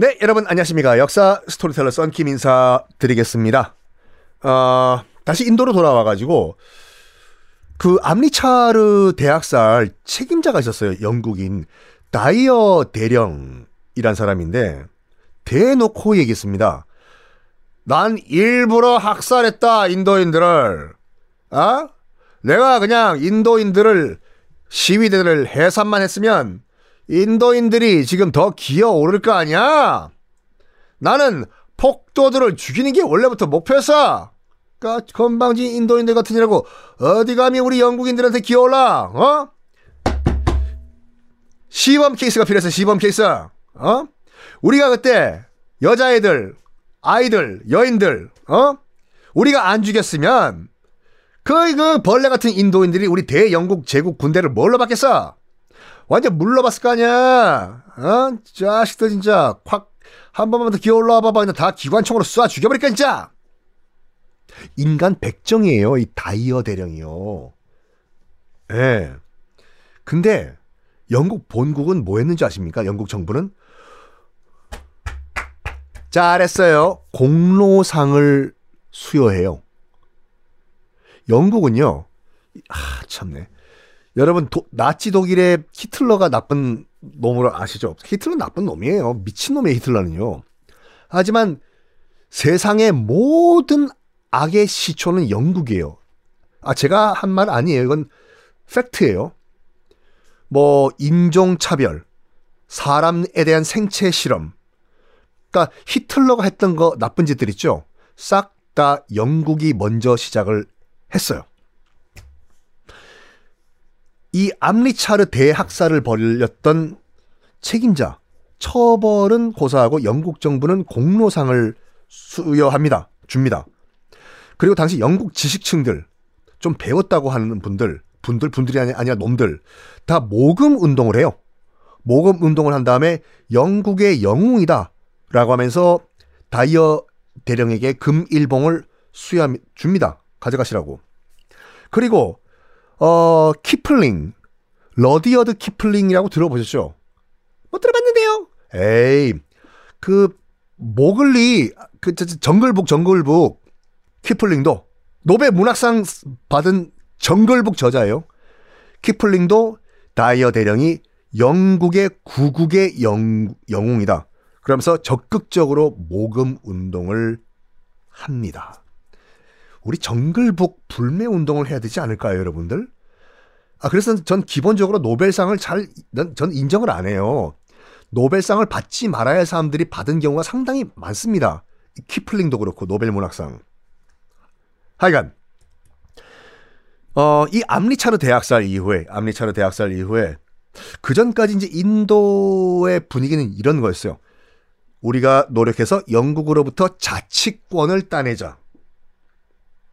네, 여러분 안녕하십니까. 역사 스토리텔러 썬킴 인사드리겠습니다. 어, 다시 인도로 돌아와가지고 그 암리차르 대학살 책임자가 있었어요. 영국인 다이어 대령이란 사람인데 대놓고 얘기했습니다. 난 일부러 학살했다 인도인들을. 아? 내가 그냥 인도인들을 시위대를 해산만 했으면 인도인들이 지금 더 기어 오를 거 아니야? 나는 폭도들을 죽이는 게 원래부터 목표였어. 그니까 건방진 인도인들 같으니라고 어디 감히 우리 영국인들한테 기어올라? 어? 시범 케이스가 필요해서 시범 케이스. 어? 우리가 그때 여자애들, 아이들, 여인들, 어? 우리가 안 죽였으면 그, 그 벌레 같은 인도인들이 우리 대영국 제국 군대를 뭘로 받겠어? 완전 물러봤을 거 아니야. 어? 자식들 진짜 확한 번만 더 기어 올라와 봐봐. 그냥 다 기관총으로 쏴 죽여버릴까 진짜. 인간 백정이에요. 이 다이어 대령이요. 예. 네. 근데 영국 본국은 뭐 했는지 아십니까? 영국 정부는 잘했어요. 공로상을 수여해요. 영국은요. 아, 참네. 여러분 도, 나치 독일의 히틀러가 나쁜 놈으로 아시죠? 히틀러 나쁜 놈이에요. 미친놈의 히틀러는요. 하지만 세상의 모든 악의 시초는 영국이에요. 아 제가 한 말 아니에요. 이건 팩트예요. 뭐 인종 차별, 사람에 대한 생체 실험. 그러니까 히틀러가 했던 거 나쁜 짓들 있죠. 싹 다 영국이 먼저 시작을 했어요. 이 암리차르 대학살을 벌였던 책임자 처벌은 고사하고 영국 정부는 공로상을 수여합니다. 줍니다. 그리고 당시 영국 지식층들 좀 배웠다고 하는 분들 분들 분들이 아니라 놈들 다 모금 운동을 해요. 모금 운동을 한 다음에 영국의 영웅이다라고 하면서 다이어 대령에게 금 일봉을 수여 줍니다. 가져가시라고. 그리고 어, 키플링, 러디어드 키플링이라고 들어보셨죠? 못 들어봤는데요. 에이, 그 모글리, 그 정글북 정글북 키플링도 노벨 문학상 받은 정글북 저자예요. 키플링도 다이어 대령이 영국의 구국의 영, 영웅이다. 그러면서 적극적으로 모금 운동을 합니다. 우리 정글북 불매 운동을 해야 되지 않을까요, 여러분들? 아, 그래서 전 기본적으로 노벨상을 잘, 전 인정을 안 해요. 노벨상을 받지 말아야 할 사람들이 받은 경우가 상당히 많습니다. 키플링도 그렇고, 노벨 문학상. 하여간, 어, 이 암리차르 대학살 이후에, 암리차르 대학살 이후에, 그 전까지 이제 인도의 분위기는 이런 거였어요. 우리가 노력해서 영국으로부터 자치권을 따내자.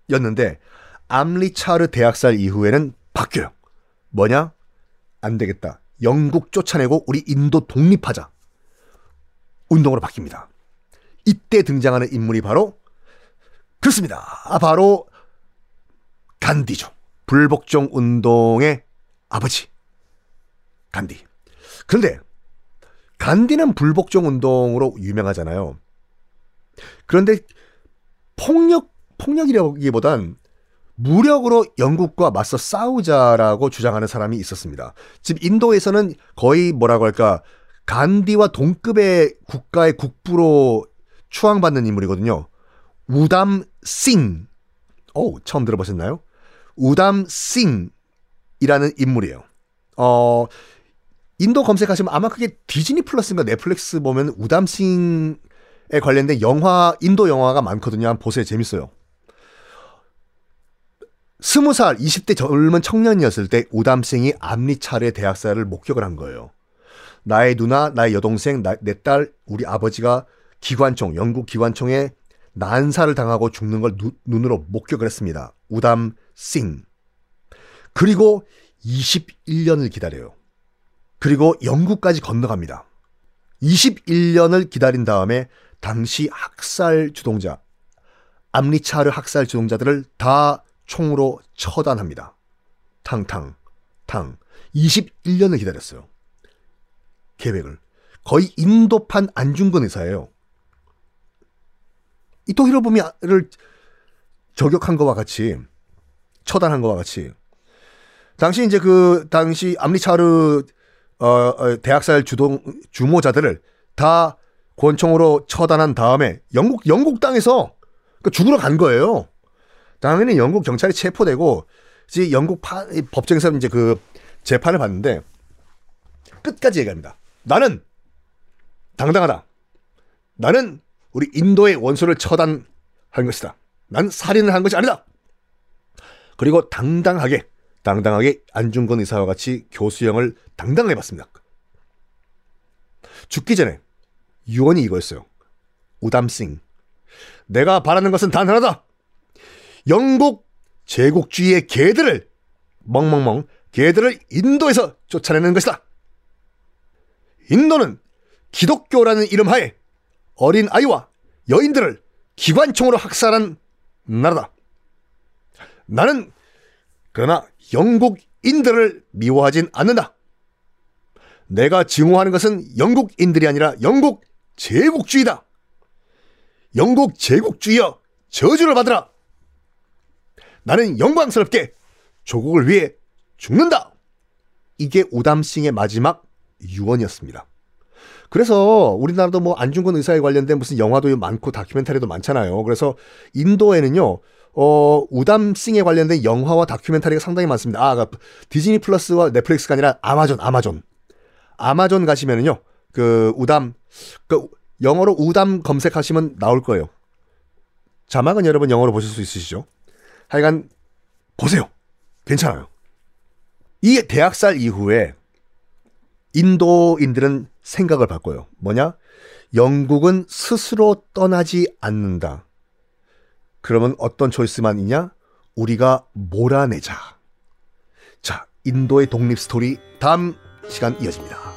였는데 암리차르 대학살 이후에는 바뀌어요. 뭐냐? 안 되겠다. 영국 쫓아내고 우리 인도 독립하자. 운동으로 바뀝니다. 이때 등장하는 인물이 바로 그렇습니다. 아, 바로 간디죠. 불복종 운동의 아버지. 간디. 그런데 간디는 불복종 운동으로 유명하잖아요. 그런데 폭력 폭력이라기보단 무력으로 영국과 맞서 싸우자라고 주장하는 사람이 있었습니다. 즉 인도에서는 거의 뭐라고 할까 간디와 동급의 국가의 국부로 추앙받는 인물이거든요. 우담 싱. 오, 처음 들어보셨나요? 우담 싱이라는 인물이에요. 어, 인도 검색하시면 아마 그게 디즈니 플러스인가 넷플릭스 보면 우담 싱에 관련된 영화, 인도 영화가 많거든요. 한번 보세요. 재밌어요. 스무 살 20대 젊은 청년이었을 때 우담 싱이 암리차르 대학살을 목격을 한 거예요. 나의 누나, 나의 여동생, 내 딸, 우리 아버지가 기관총, 영국 기관총에 난사를 당하고 죽는 걸 누, 눈으로 목격을 했습니다. 우담 싱. 그리고 21년을 기다려요. 그리고 영국까지 건너갑니다. 21년을 기다린 다음에 당시 학살 주동자, 암리차르 학살 주동자들을 다 총으로 처단합니다. 탕탕, 탕. 21년을 기다렸어요. 계획을. 거의 인도판 안중근 의사예요. 이토 히로부미를 저격한 것과 같이 처단한 것과 같이 당시 이제 그 당시 암리차르 어, 어, 대학살 주동 주모자들을 다 권총으로 처단한 다음에 영국 영국 땅에서 그 죽으러 간 거예요. 당연히 영국 경찰이 체포되고 이제 영국 파, 법정에서 이제 그 재판을 받는데 끝까지 얘기합니다. 나는 당당하다. 나는 우리 인도의 원수를 처단한 것이다. 난 살인을 한 것이 아니다. 그리고 당당하게 당당하게 안중근 의사와 같이 교수형을 당당하게 받습니다. 죽기 전에 유언이 이거였어요. 우담싱. 내가 바라는 것은 단 하나다. 영국 제국주의의 개들을 멍멍멍 개들을 인도에서 쫓아내는 것이다. 인도는 기독교라는 이름 하에 어린 아이와 여인들을 기관총으로 학살한 나라다. 나는 그러나 영국인들을 미워하진 않는다. 내가 증오하는 것은 영국인들이 아니라 영국 제국주의다. 영국 제국주의여 저주를 받으라. 나는 영광스럽게 조국을 위해 죽는다. 이게 우담싱의 마지막 유언이었습니다. 그래서 우리나라도 뭐 안중근 의사에 관련된 무슨 영화도 많고 다큐멘터리도 많잖아요. 그래서 인도에는요, 어, 우담싱에 관련된 영화와 다큐멘터리가 상당히 많습니다. 아, 그러니까 디즈니 플러스와 넷플릭스가 아니라 아마존, 아마존. 아마존 가시면은요, 그 우담, 그 영어로 우담 검색하시면 나올 거예요. 자막은 여러분 영어로 보실 수 있으시죠? 하여간 보세요. 괜찮아요. 이 대학살 이후에 인도인들은 생각을 바꿔요. 뭐냐? 영국은 스스로 떠나지 않는다. 그러면 어떤 초이스만 있냐? 우리가 몰아내자. 자, 인도의 독립 스토리 다음 시간 이어집니다.